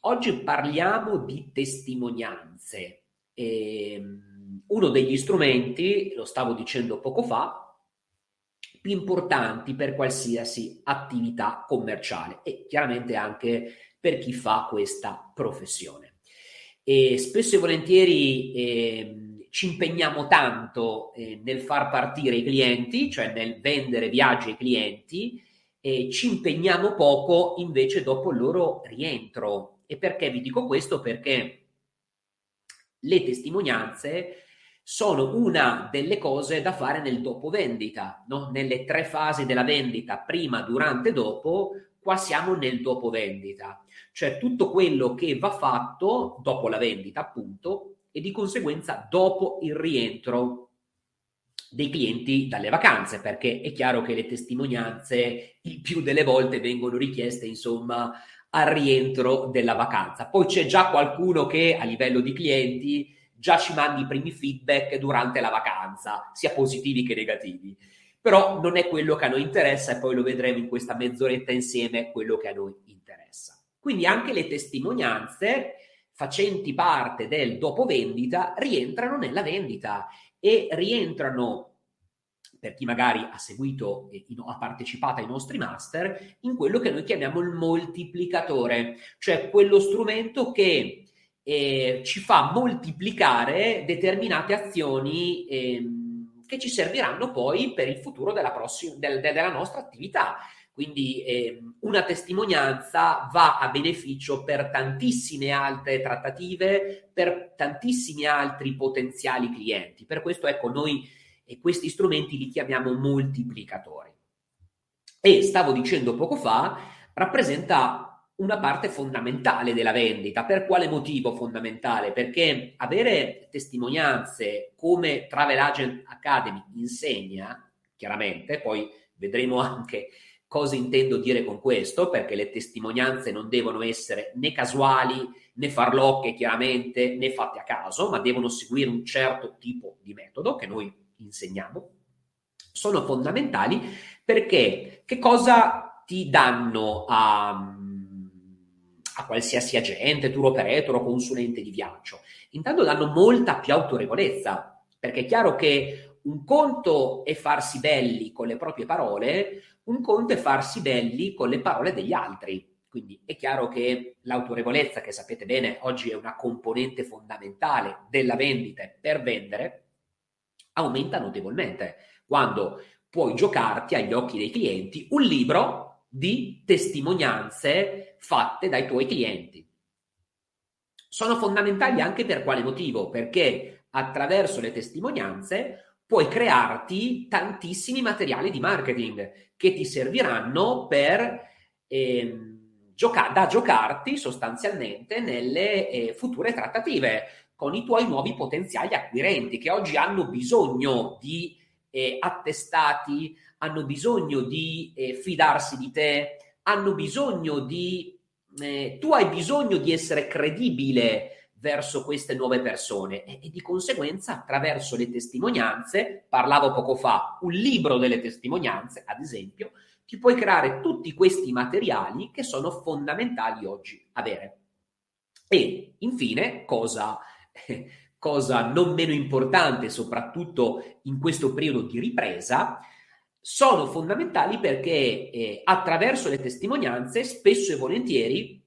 oggi parliamo di testimonianze. Ehm, uno degli strumenti, lo stavo dicendo poco fa, più importanti per qualsiasi attività commerciale e chiaramente anche per chi fa questa professione. E spesso e volentieri eh, ci impegniamo tanto eh, nel far partire i clienti, cioè nel vendere viaggi ai clienti, e ci impegniamo poco invece dopo il loro rientro. E perché vi dico questo? Perché le testimonianze sono una delle cose da fare nel dopo vendita, no? nelle tre fasi della vendita, prima, durante e dopo, qua siamo nel dopo vendita, cioè tutto quello che va fatto dopo la vendita, appunto, e di conseguenza dopo il rientro dei clienti dalle vacanze, perché è chiaro che le testimonianze il più delle volte vengono richieste, insomma, al rientro della vacanza. Poi c'è già qualcuno che a livello di clienti già ci mandi i primi feedback durante la vacanza, sia positivi che negativi. Però non è quello che a noi interessa e poi lo vedremo in questa mezz'oretta insieme, quello che a noi interessa. Quindi anche le testimonianze facenti parte del dopo vendita rientrano nella vendita e rientrano per chi magari ha seguito e ha partecipato ai nostri master, in quello che noi chiamiamo il moltiplicatore, cioè quello strumento che eh, ci fa moltiplicare determinate azioni eh, che ci serviranno poi per il futuro della, prossima, del, della nostra attività. Quindi eh, una testimonianza va a beneficio per tantissime altre trattative, per tantissimi altri potenziali clienti. Per questo, ecco, noi questi strumenti li chiamiamo moltiplicatori. E stavo dicendo poco fa, rappresenta una parte fondamentale della vendita. Per quale motivo fondamentale? Perché avere testimonianze come Travel Agent Academy insegna, chiaramente, poi vedremo anche cosa intendo dire con questo, perché le testimonianze non devono essere né casuali né farlocche, chiaramente, né fatte a caso, ma devono seguire un certo tipo di metodo che noi insegniamo. Sono fondamentali perché che cosa ti danno a a qualsiasi agente, tour operator o consulente di viaggio. Intanto danno molta più autorevolezza, perché è chiaro che un conto è farsi belli con le proprie parole, un conto è farsi belli con le parole degli altri. Quindi è chiaro che l'autorevolezza, che sapete bene oggi è una componente fondamentale della vendita per vendere, aumenta notevolmente quando puoi giocarti agli occhi dei clienti un libro di testimonianze fatte dai tuoi clienti. Sono fondamentali anche per quale motivo? Perché attraverso le testimonianze puoi crearti tantissimi materiali di marketing che ti serviranno per eh, gioca- da giocarti sostanzialmente nelle eh, future trattative con i tuoi nuovi potenziali acquirenti che oggi hanno bisogno di eh, attestati hanno bisogno di eh, fidarsi di te, hanno bisogno di... Eh, tu hai bisogno di essere credibile verso queste nuove persone e, e, di conseguenza attraverso le testimonianze, parlavo poco fa, un libro delle testimonianze, ad esempio, ti puoi creare tutti questi materiali che sono fondamentali oggi avere. E infine, cosa, cosa non meno importante, soprattutto in questo periodo di ripresa, sono fondamentali perché eh, attraverso le testimonianze spesso e volentieri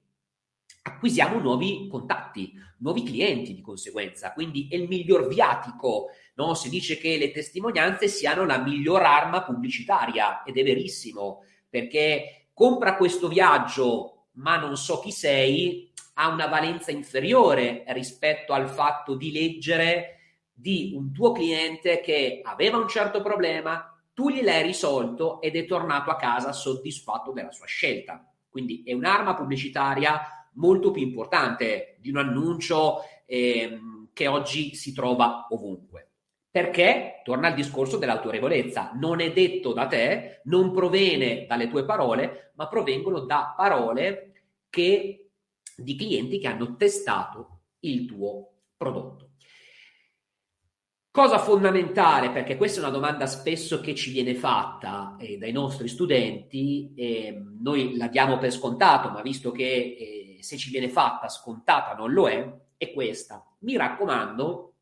acquisiamo nuovi contatti, nuovi clienti di conseguenza, quindi è il miglior viatico. No? Si dice che le testimonianze siano la miglior arma pubblicitaria ed è verissimo, perché compra questo viaggio ma non so chi sei, ha una valenza inferiore rispetto al fatto di leggere di un tuo cliente che aveva un certo problema, tu gliel'hai risolto ed è tornato a casa soddisfatto della sua scelta. Quindi è un'arma pubblicitaria molto più importante di un annuncio ehm, che oggi si trova ovunque. Perché, torna al discorso dell'autorevolezza, non è detto da te, non proviene dalle tue parole, ma provengono da parole che, di clienti che hanno testato il tuo prodotto. Cosa fondamentale, perché questa è una domanda spesso che ci viene fatta eh, dai nostri studenti, eh, noi la diamo per scontato, ma visto che eh, se ci viene fatta scontata non lo è, è questa. Mi raccomando,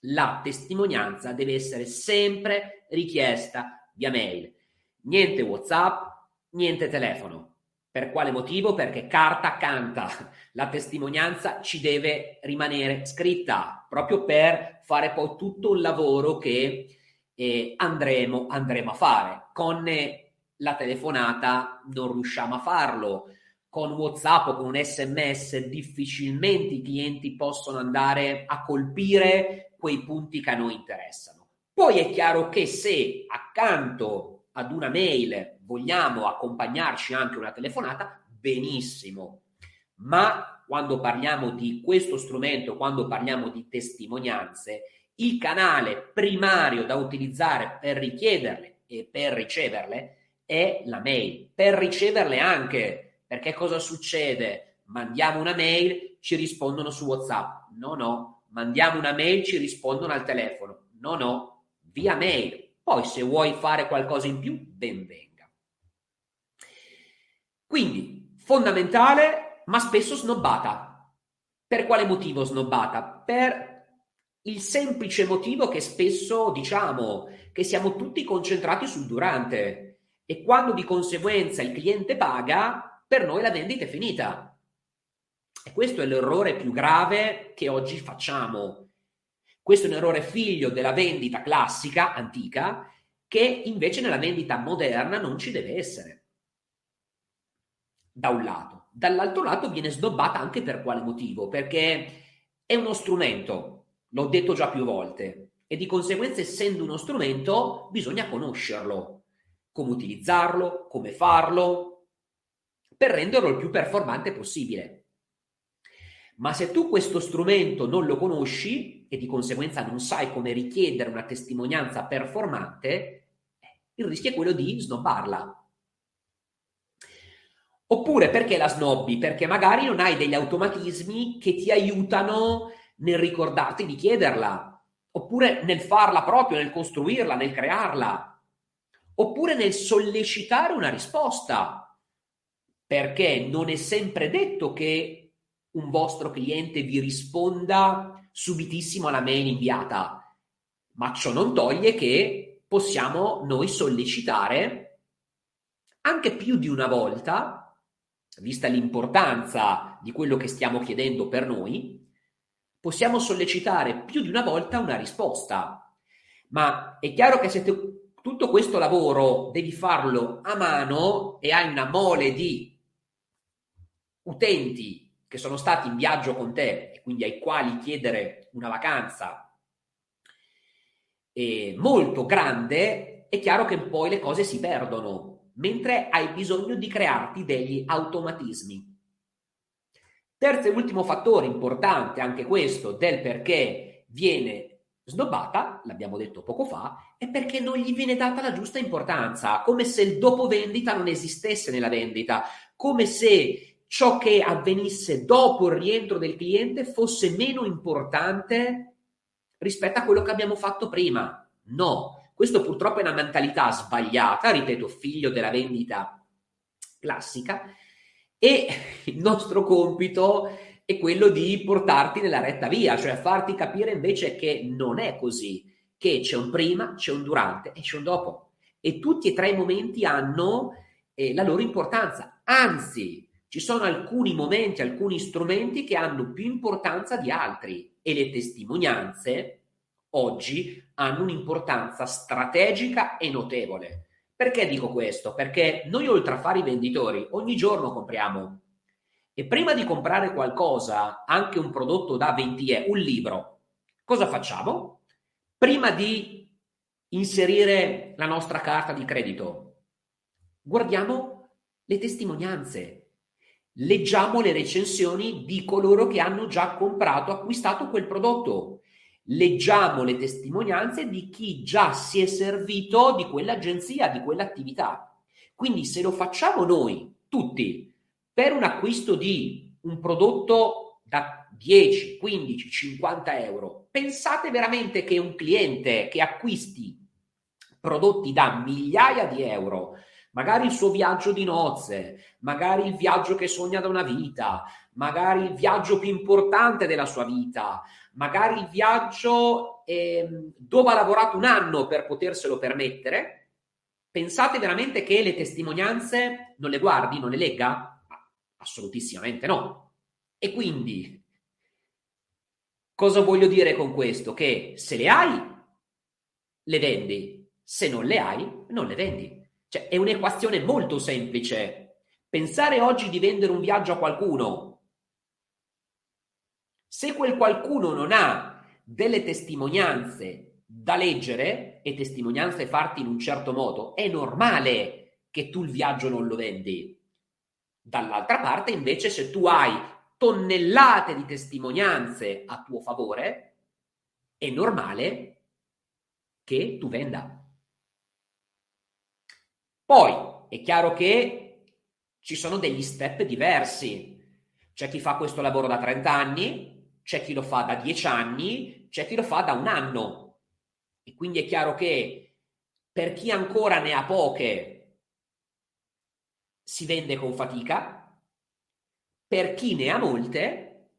la testimonianza deve essere sempre richiesta via mail. Niente WhatsApp, niente telefono. Per quale motivo? Perché carta canta. La testimonianza ci deve rimanere scritta proprio per fare poi tutto il lavoro che eh, andremo, andremo a fare. Con la telefonata non riusciamo a farlo. Con WhatsApp o con un SMS difficilmente i clienti possono andare a colpire quei punti che a noi interessano. Poi è chiaro che se accanto ad una mail vogliamo accompagnarci anche una telefonata, benissimo. Ma quando parliamo di questo strumento, quando parliamo di testimonianze, il canale primario da utilizzare per richiederle e per riceverle è la mail. Per riceverle anche, perché cosa succede? Mandiamo una mail, ci rispondono su WhatsApp. No, no, mandiamo una mail, ci rispondono al telefono. No, no, via mail. Poi se vuoi fare qualcosa in più, ben venga. Quindi, fondamentale, ma spesso snobbata. Per quale motivo snobbata? Per il semplice motivo che spesso diciamo che siamo tutti concentrati sul durante e quando di conseguenza il cliente paga, per noi la vendita è finita. E questo è l'errore più grave che oggi facciamo. Questo è un errore figlio della vendita classica, antica, che invece nella vendita moderna non ci deve essere da un lato. Dall'altro lato viene snobbata anche per quale motivo? Perché è uno strumento, l'ho detto già più volte, e di conseguenza essendo uno strumento bisogna conoscerlo, come utilizzarlo, come farlo, per renderlo il più performante possibile. Ma se tu questo strumento non lo conosci e di conseguenza non sai come richiedere una testimonianza performante, il rischio è quello di snobbarla, Oppure perché la snobbi? Perché magari non hai degli automatismi che ti aiutano nel ricordarti di chiederla, oppure nel farla proprio, nel costruirla, nel crearla, oppure nel sollecitare una risposta, perché non è sempre detto che un vostro cliente vi risponda subitissimo alla mail inviata, ma ciò non toglie che possiamo noi sollecitare anche più di una volta vista l'importanza di quello che stiamo chiedendo per noi, possiamo sollecitare più di una volta una risposta. Ma è chiaro che se te, tutto questo lavoro devi farlo a mano e hai una mole di utenti che sono stati in viaggio con te e quindi ai quali chiedere una vacanza eh, molto grande, è chiaro che poi le cose si perdono mentre hai bisogno di crearti degli automatismi. Terzo e ultimo fattore importante, anche questo, del perché viene snobbata, l'abbiamo detto poco fa, è perché non gli viene data la giusta importanza, come se il dopo vendita non esistesse nella vendita, come se ciò che avvenisse dopo il rientro del cliente fosse meno importante rispetto a quello che abbiamo fatto prima. No, questo purtroppo è una mentalità sbagliata, ripeto, figlio della vendita classica, e il nostro compito è quello di portarti nella retta via, cioè farti capire invece che non è così, che c'è un prima, c'è un durante e c'è un dopo. E tutti e tre i momenti hanno eh, la loro importanza, anzi ci sono alcuni momenti, alcuni strumenti che hanno più importanza di altri e le testimonianze oggi hanno un'importanza strategica e notevole. Perché dico questo? Perché noi oltre a fare i venditori, ogni giorno compriamo. E prima di comprare qualcosa, anche un prodotto da 20 euro, un libro, cosa facciamo? Prima di inserire la nostra carta di credito, guardiamo le testimonianze, leggiamo le recensioni di coloro che hanno già comprato, acquistato quel prodotto leggiamo le testimonianze di chi già si è servito di quell'agenzia, di quell'attività. Quindi se lo facciamo noi, tutti, per un acquisto di un prodotto da 10, 15, 50 euro, pensate veramente che un cliente che acquisti prodotti da migliaia di euro, magari il suo viaggio di nozze, magari il viaggio che sogna da una vita, magari il viaggio più importante della sua vita, magari il viaggio eh, dove ha lavorato un anno per poterselo permettere, pensate veramente che le testimonianze non le guardi, non le legga? Assolutissimamente no. E quindi, cosa voglio dire con questo? Che se le hai, le vendi, se non le hai, non le vendi. Cioè, è un'equazione molto semplice. Pensare oggi di vendere un viaggio a qualcuno se quel qualcuno non ha delle testimonianze da leggere e testimonianze fatte in un certo modo, è normale che tu il viaggio non lo vendi. Dall'altra parte, invece, se tu hai tonnellate di testimonianze a tuo favore, è normale che tu venda. Poi è chiaro che ci sono degli step diversi. C'è chi fa questo lavoro da 30 anni, c'è chi lo fa da dieci anni, c'è chi lo fa da un anno. E quindi è chiaro che per chi ancora ne ha poche si vende con fatica, per chi ne ha molte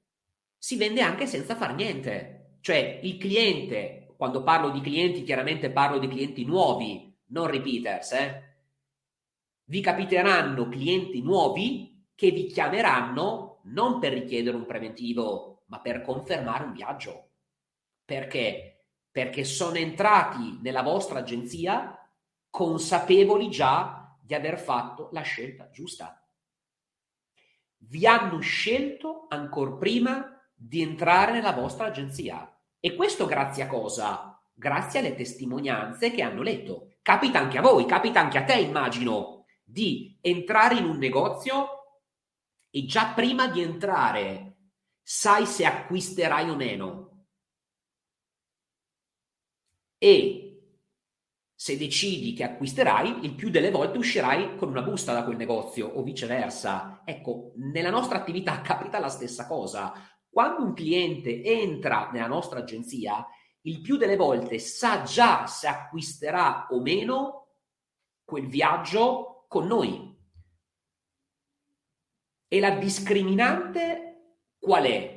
si vende anche senza far niente. Cioè il cliente, quando parlo di clienti chiaramente parlo di clienti nuovi, non repeaters, eh? Vi capiteranno clienti nuovi che vi chiameranno non per richiedere un preventivo ma per confermare un viaggio. Perché? Perché sono entrati nella vostra agenzia consapevoli già di aver fatto la scelta giusta. Vi hanno scelto ancora prima di entrare nella vostra agenzia. E questo grazie a cosa? Grazie alle testimonianze che hanno letto. Capita anche a voi, capita anche a te, immagino, di entrare in un negozio e già prima di entrare sai se acquisterai o meno. E se decidi che acquisterai, il più delle volte uscirai con una busta da quel negozio o viceversa. Ecco, nella nostra attività capita la stessa cosa. Quando un cliente entra nella nostra agenzia, il più delle volte sa già se acquisterà o meno quel viaggio con noi. E la discriminante qual è?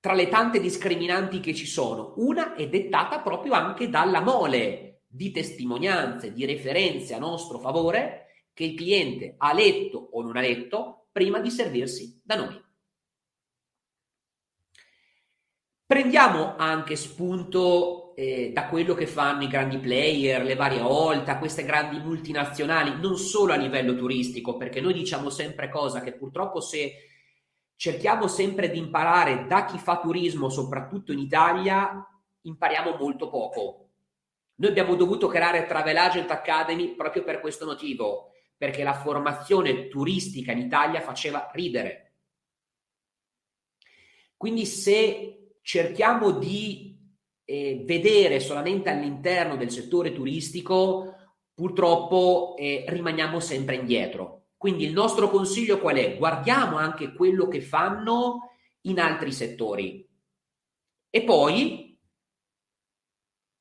Tra le tante discriminanti che ci sono, una è dettata proprio anche dalla mole di testimonianze, di referenze a nostro favore che il cliente ha letto o non ha letto prima di servirsi da noi. Prendiamo anche spunto eh, da quello che fanno i grandi player, le varie Olta, queste grandi multinazionali, non solo a livello turistico, perché noi diciamo sempre cosa che purtroppo se cerchiamo sempre di imparare da chi fa turismo, soprattutto in Italia, impariamo molto poco. Noi abbiamo dovuto creare Travel Agent Academy proprio per questo motivo, perché la formazione turistica in Italia faceva ridere. Quindi se cerchiamo di eh, vedere solamente all'interno del settore turistico, purtroppo eh, rimaniamo sempre indietro. Quindi il nostro consiglio qual è? Guardiamo anche quello che fanno in altri settori e poi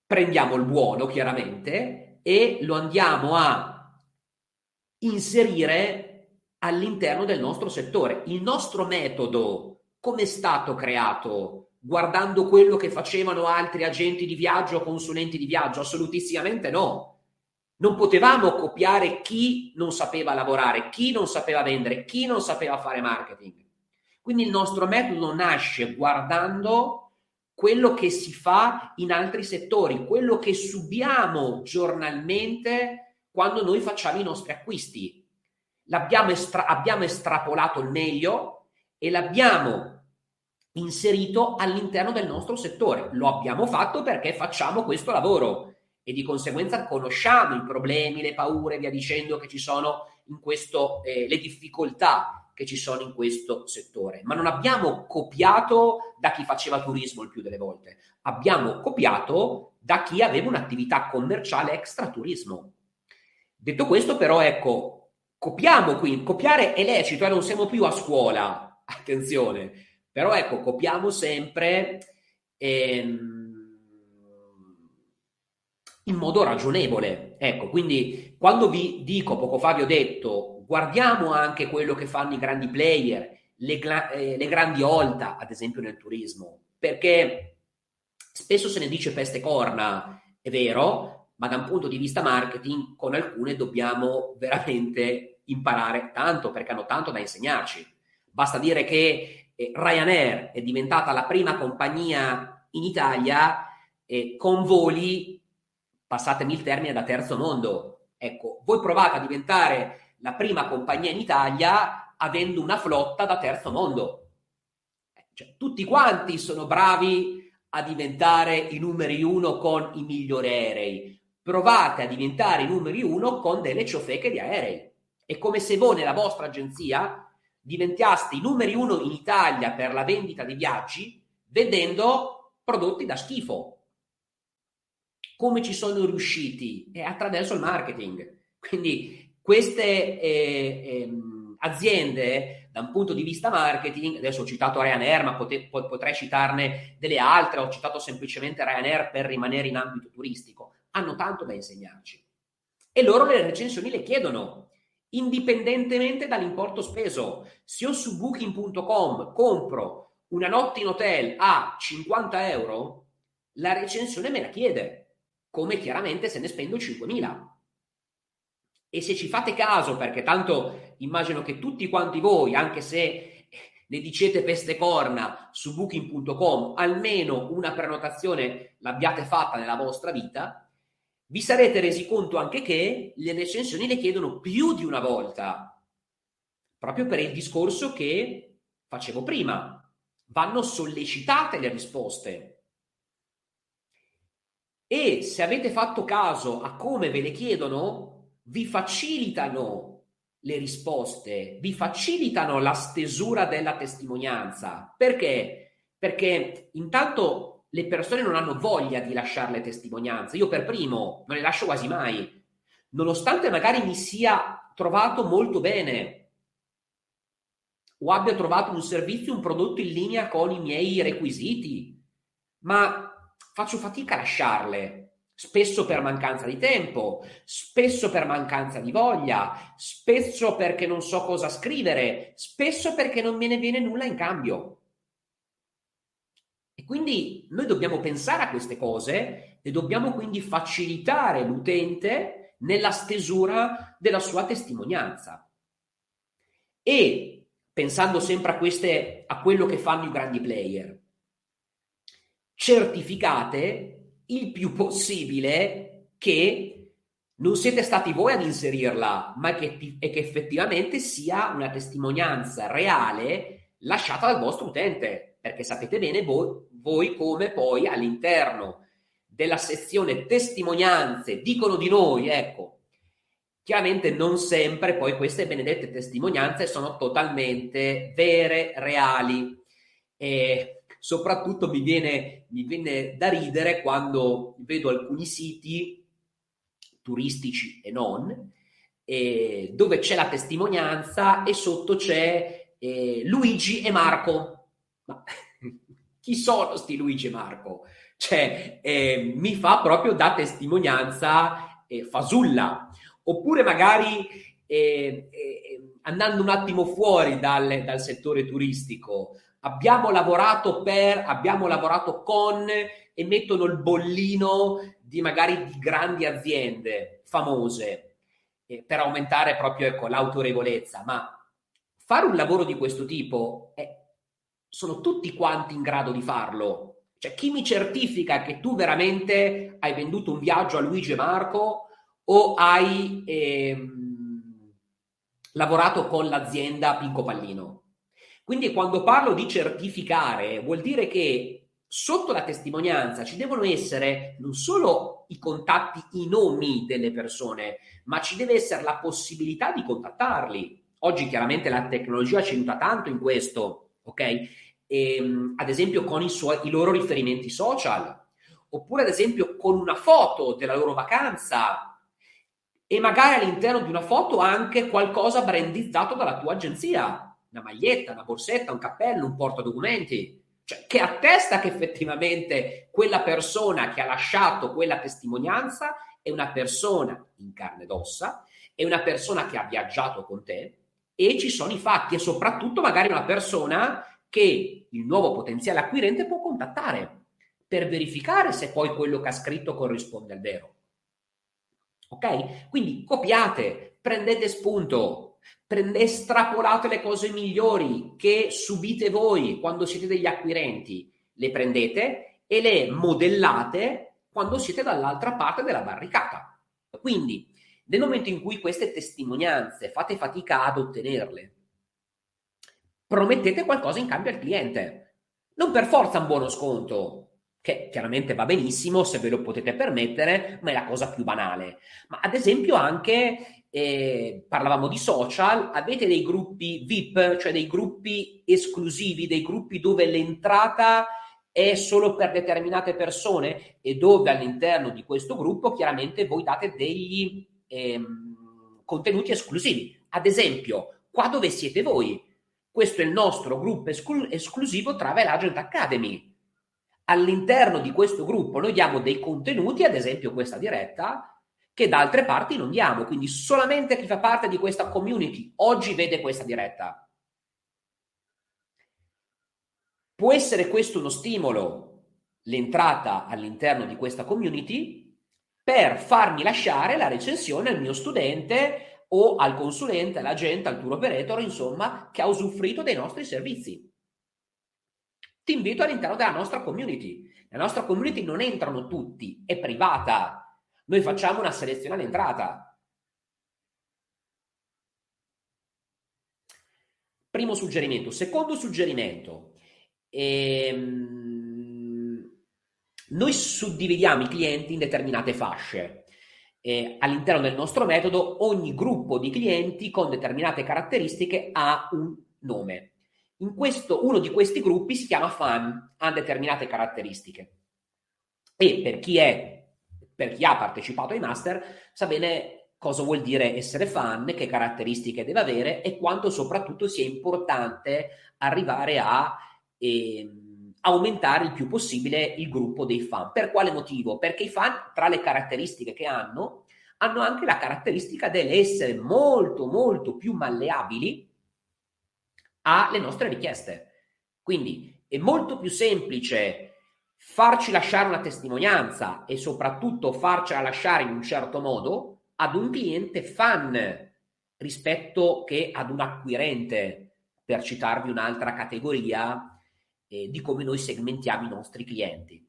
prendiamo il buono chiaramente e lo andiamo a inserire all'interno del nostro settore. Il nostro metodo come è stato creato? Guardando quello che facevano altri agenti di viaggio o consulenti di viaggio? Assolutissimamente no non potevamo copiare chi non sapeva lavorare, chi non sapeva vendere, chi non sapeva fare marketing. Quindi il nostro metodo nasce guardando quello che si fa in altri settori, quello che subiamo giornalmente quando noi facciamo i nostri acquisti. L'abbiamo estra- abbiamo estrapolato il meglio e l'abbiamo inserito all'interno del nostro settore. Lo abbiamo fatto perché facciamo questo lavoro e di conseguenza conosciamo i problemi, le paure, via dicendo che ci sono in questo, eh, le difficoltà che ci sono in questo settore. Ma non abbiamo copiato da chi faceva turismo il più delle volte, abbiamo copiato da chi aveva un'attività commerciale extra turismo. Detto questo, però, ecco, copiamo qui, copiare è lecito, eh, non siamo più a scuola, attenzione, però ecco, copiamo sempre. Ehm, in modo ragionevole. Ecco, quindi quando vi dico, poco fa vi ho detto, guardiamo anche quello che fanno i grandi player, le, eh, le grandi olta, ad esempio nel turismo, perché spesso se ne dice peste corna, è vero, ma da un punto di vista marketing con alcune dobbiamo veramente imparare tanto perché hanno tanto da insegnarci. Basta dire che Ryanair è diventata la prima compagnia in Italia eh, con voli, passatemi il termine, da terzo mondo. Ecco, voi provate a diventare la prima compagnia in Italia avendo una flotta da terzo mondo. Eh, cioè, tutti quanti sono bravi a diventare i numeri uno con i migliori aerei. Provate a diventare i numeri uno con delle ciofeche di aerei. È come se voi nella vostra agenzia diventaste i numeri uno in Italia per la vendita di viaggi vendendo prodotti da schifo. Come ci sono riusciti? È attraverso il marketing. Quindi queste eh, eh, aziende, da un punto di vista marketing, adesso ho citato Ryanair, ma pote, potrei citarne delle altre, ho citato semplicemente Ryanair per rimanere in ambito turistico, hanno tanto da insegnarci. E loro le recensioni le chiedono indipendentemente dall'importo speso. Se io su booking.com compro una notte in hotel a 50 euro, la recensione me la chiede, come chiaramente se ne spendo 5.000. E se ci fate caso, perché tanto immagino che tutti quanti voi, anche se ne dicete peste corna su booking.com, almeno una prenotazione l'abbiate fatta nella vostra vita, vi sarete resi conto anche che le recensioni le chiedono più di una volta, proprio per il discorso che facevo prima. Vanno sollecitate le risposte. E se avete fatto caso a come ve le chiedono, vi facilitano le risposte, vi facilitano la stesura della testimonianza. Perché? Perché intanto le persone non hanno voglia di lasciare le testimonianze. Io per primo non le lascio quasi mai, nonostante magari mi sia trovato molto bene o abbia trovato un servizio, un prodotto in linea con i miei requisiti, ma faccio fatica a lasciarle. Spesso per mancanza di tempo, spesso per mancanza di voglia, spesso perché non so cosa scrivere, spesso perché non me ne viene nulla in cambio. E quindi noi dobbiamo pensare a queste cose e dobbiamo quindi facilitare l'utente nella stesura della sua testimonianza. E pensando sempre a, queste, a quello che fanno i grandi player, certificate il più possibile che non siete stati voi ad inserirla, ma che, che effettivamente sia una testimonianza reale lasciata dal vostro utente, perché sapete bene voi, voi come poi all'interno della sezione testimonianze dicono di noi, ecco, chiaramente non sempre poi queste benedette testimonianze sono totalmente vere, reali e soprattutto mi viene, mi viene da ridere quando vedo alcuni siti turistici e non, eh, dove c'è la testimonianza e sotto c'è eh, Luigi e Marco. Ma chi sono sti Luigi e Marco? Cioè, eh, mi fa proprio da testimonianza eh, fasulla. Oppure magari eh, eh, andando un attimo fuori dal, dal, settore turistico, abbiamo lavorato per, abbiamo lavorato con e mettono il bollino di magari di grandi aziende famose eh, per aumentare proprio ecco, l'autorevolezza, ma fare un lavoro di questo tipo è sono tutti quanti in grado di farlo. Cioè, chi mi certifica che tu veramente hai venduto un viaggio a Luigi e Marco o hai ehm, lavorato con l'azienda Pinco Pallino? Quindi quando parlo di certificare vuol dire che sotto la testimonianza ci devono essere non solo i contatti, i nomi delle persone, ma ci deve essere la possibilità di contattarli. Oggi chiaramente la tecnologia ci aiuta tanto in questo, ok? Ehm, ad esempio con i, suoi, i loro riferimenti social, oppure ad esempio con una foto della loro vacanza e magari all'interno di una foto anche qualcosa brandizzato dalla tua agenzia, una maglietta, una borsetta, un cappello, un portadocumenti, cioè che attesta che effettivamente quella persona che ha lasciato quella testimonianza è una persona in carne ed ossa, è una persona che ha viaggiato con te e ci sono i fatti e soprattutto magari una persona che il nuovo potenziale acquirente può contattare per verificare se poi quello che ha scritto corrisponde al vero. Ok? Quindi copiate, prendete spunto, prende, estrapolate le cose migliori che subite voi quando siete degli acquirenti, le prendete e le modellate quando siete dall'altra parte della barricata. Quindi, nel momento in cui queste testimonianze fate fatica ad ottenerle, promettete qualcosa in cambio al cliente. Non per forza un buono sconto, che chiaramente va benissimo se ve lo potete permettere, ma è la cosa più banale. Ma ad esempio anche, eh, parlavamo di social, avete dei gruppi VIP, cioè dei gruppi esclusivi, dei gruppi dove l'entrata è solo per determinate persone e dove all'interno di questo gruppo chiaramente voi date degli ehm, contenuti esclusivi. Ad esempio, qua dove siete voi? Questo è il nostro gruppo esclu- esclusivo Travel Agent Academy all'interno di questo gruppo noi diamo dei contenuti, ad esempio questa diretta, che da altre parti non diamo. Quindi solamente chi fa parte di questa community oggi vede questa diretta. Può essere questo uno stimolo, l'entrata all'interno di questa community, per farmi lasciare la recensione al mio studente o al consulente, all'agente, al tour operator, insomma, che ha usufruito dei nostri servizi ti invito all'interno della nostra community. La nostra community non entrano tutti, è privata. Noi facciamo una selezione all'entrata. Primo suggerimento. Secondo suggerimento. Ehm, noi suddividiamo i clienti in determinate fasce. Eh, all'interno del nostro metodo ogni gruppo di clienti con determinate caratteristiche ha un nome. In questo, uno di questi gruppi si chiama fan, ha determinate caratteristiche. E per chi, è, per chi ha partecipato ai master sa bene cosa vuol dire essere fan, che caratteristiche deve avere e quanto soprattutto sia importante arrivare a eh, aumentare il più possibile il gruppo dei fan. Per quale motivo? Perché i fan, tra le caratteristiche che hanno, hanno anche la caratteristica dell'essere molto, molto più malleabili alle nostre richieste. Quindi è molto più semplice farci lasciare una testimonianza e soprattutto farcela lasciare in un certo modo ad un cliente fan rispetto che ad un acquirente, per citarvi un'altra categoria eh, di come noi segmentiamo i nostri clienti.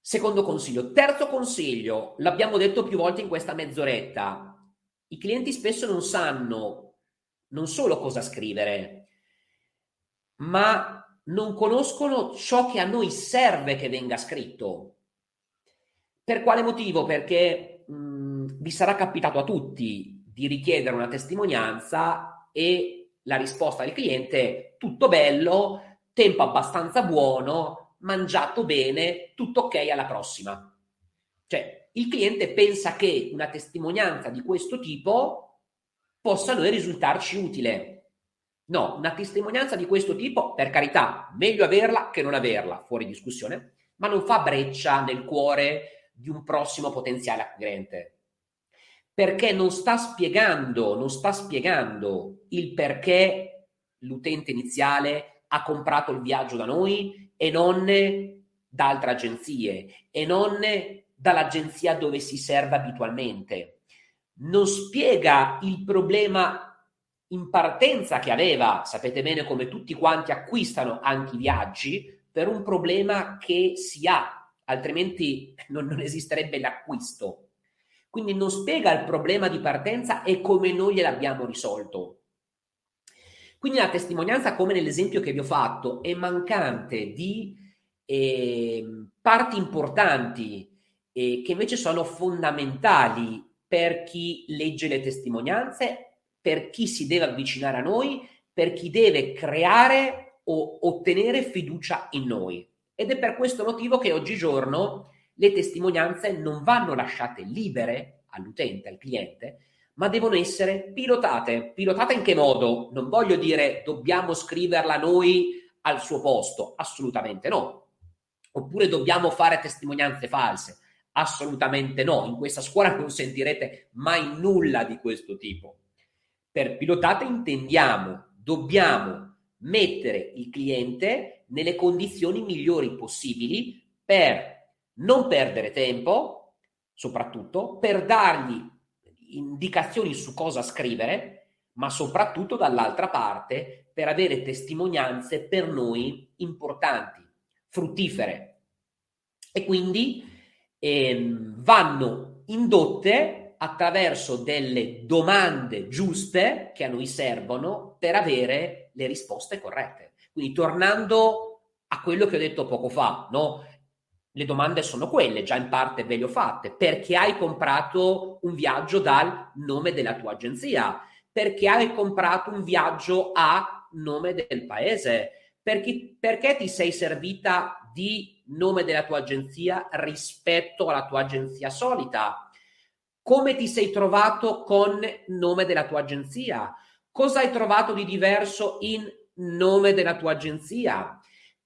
Secondo consiglio. Terzo consiglio, l'abbiamo detto più volte in questa mezz'oretta, i clienti spesso non sanno non solo cosa scrivere, ma non conoscono ciò che a noi serve che venga scritto. Per quale motivo? Perché mh, vi sarà capitato a tutti di richiedere una testimonianza e la risposta del cliente tutto bello, tempo abbastanza buono, mangiato bene, tutto ok alla prossima. Cioè, il cliente pensa che una testimonianza di questo tipo possa noi risultarci utile. No, una testimonianza di questo tipo, per carità, meglio averla che non averla, fuori discussione, ma non fa breccia nel cuore di un prossimo potenziale acquirente. Perché non sta spiegando, non sta spiegando il perché l'utente iniziale ha comprato il viaggio da noi e non da altre agenzie e non dall'agenzia dove si serve abitualmente non spiega il problema in partenza che aveva, sapete bene come tutti quanti acquistano anche i viaggi, per un problema che si ha, altrimenti non, non esisterebbe l'acquisto. Quindi non spiega il problema di partenza e come noi gliel'abbiamo risolto. Quindi la testimonianza, come nell'esempio che vi ho fatto, è mancante di eh, parti importanti eh, che invece sono fondamentali per chi legge le testimonianze, per chi si deve avvicinare a noi, per chi deve creare o ottenere fiducia in noi. Ed è per questo motivo che oggigiorno le testimonianze non vanno lasciate libere all'utente, al cliente, ma devono essere pilotate. Pilotate in che modo? Non voglio dire dobbiamo scriverla noi al suo posto, assolutamente no. Oppure dobbiamo fare testimonianze false Assolutamente no, in questa scuola non sentirete mai nulla di questo tipo. Per pilotata intendiamo, dobbiamo mettere il cliente nelle condizioni migliori possibili per non perdere tempo, soprattutto per dargli indicazioni su cosa scrivere, ma soprattutto dall'altra parte per avere testimonianze per noi importanti, fruttifere. E quindi ehm, vanno indotte attraverso delle domande giuste che a noi servono per avere le risposte corrette. Quindi tornando a quello che ho detto poco fa, no? Le domande sono quelle, già in parte ve le ho fatte. Perché hai comprato un viaggio dal nome della tua agenzia? Perché hai comprato un viaggio a nome del paese? Perché, perché ti sei servita di nome della tua agenzia rispetto alla tua agenzia solita? Come ti sei trovato con nome della tua agenzia? Cosa hai trovato di diverso in nome della tua agenzia?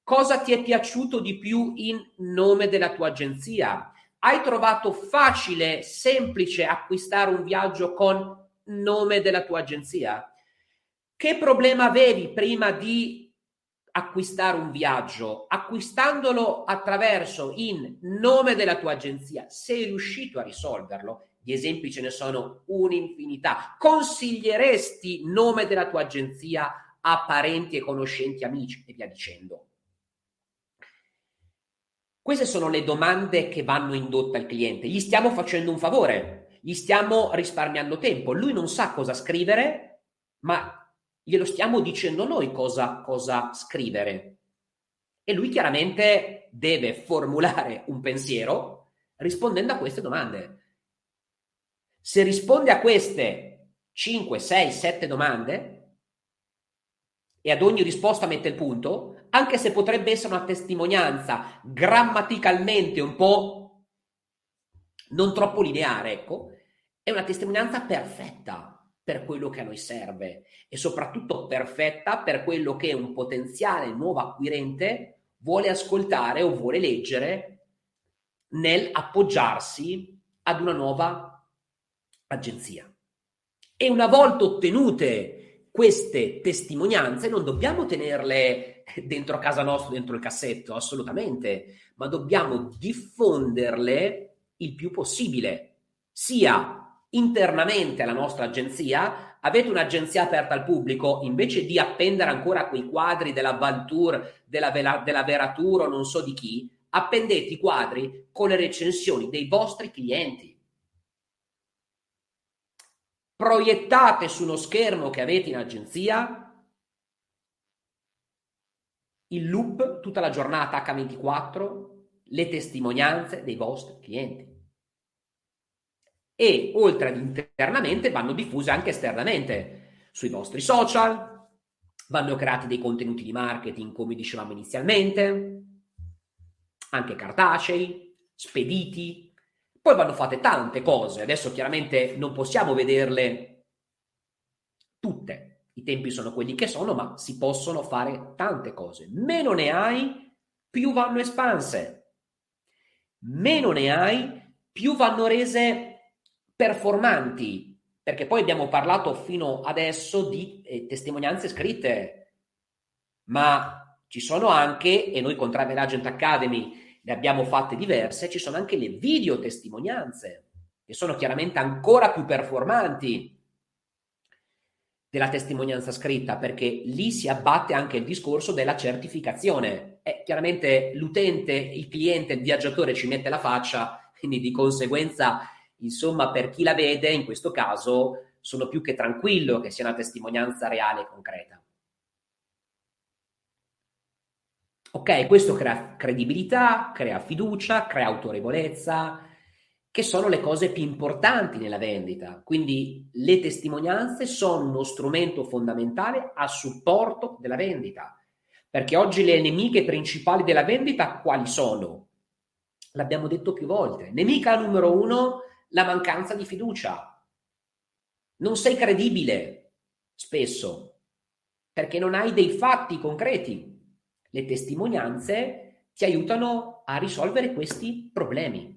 Cosa ti è piaciuto di più in nome della tua agenzia? Hai trovato facile, semplice acquistare un viaggio con nome della tua agenzia? Che problema avevi prima di acquistare un viaggio? Acquistandolo attraverso in nome della tua agenzia, sei riuscito a risolverlo? Gli esempi ce ne sono un'infinità. Consiglieresti nome della tua agenzia a parenti e conoscenti, amici e via dicendo? Queste sono le domande che vanno indotte al cliente. Gli stiamo facendo un favore, gli stiamo risparmiando tempo. Lui non sa cosa scrivere, ma glielo stiamo dicendo noi cosa, cosa scrivere. E lui chiaramente deve formulare un pensiero rispondendo a queste domande. Se risponde a queste 5, 6, 7 domande e ad ogni risposta mette il punto, anche se potrebbe essere una testimonianza grammaticalmente un po' non troppo lineare, ecco, è una testimonianza perfetta per quello che a noi serve e soprattutto perfetta per quello che un potenziale nuovo acquirente vuole ascoltare o vuole leggere nel appoggiarsi ad una nuova agenzia. E una volta ottenute queste testimonianze non dobbiamo tenerle dentro casa nostra, dentro il cassetto, assolutamente, ma dobbiamo diffonderle il più possibile, sia internamente alla nostra agenzia, avete un'agenzia aperta al pubblico, invece di appendere ancora quei quadri della Valtour, della, della Veratur o non so di chi, appendete i quadri con le recensioni dei vostri clienti. Proiettate su uno schermo che avete in agenzia il loop tutta la giornata H24, le testimonianze dei vostri clienti. E oltre ad internamente vanno diffuse anche esternamente sui vostri social, vanno creati dei contenuti di marketing come dicevamo inizialmente, anche cartacei, spediti, poi vanno fatte tante cose, adesso chiaramente non possiamo vederle tutte, i tempi sono quelli che sono, ma si possono fare tante cose. Meno ne hai, più vanno espanse. Meno ne hai, più vanno rese performanti, perché poi abbiamo parlato fino adesso di eh, testimonianze scritte, ma ci sono anche, e noi con Travel Agent Academy ne abbiamo fatte diverse, ci sono anche le video testimonianze, che sono chiaramente ancora più performanti della testimonianza scritta, perché lì si abbatte anche il discorso della certificazione. E chiaramente l'utente, il cliente, il viaggiatore ci mette la faccia, quindi di conseguenza, insomma, per chi la vede, in questo caso, sono più che tranquillo che sia una testimonianza reale e concreta. Ok, questo crea credibilità, crea fiducia, crea autorevolezza, che sono le cose più importanti nella vendita. Quindi le testimonianze sono uno strumento fondamentale a supporto della vendita, perché oggi le nemiche principali della vendita quali sono? L'abbiamo detto più volte. Nemica numero uno, la mancanza di fiducia. Non sei credibile spesso perché non hai dei fatti concreti. Le testimonianze ti aiutano a risolvere questi problemi.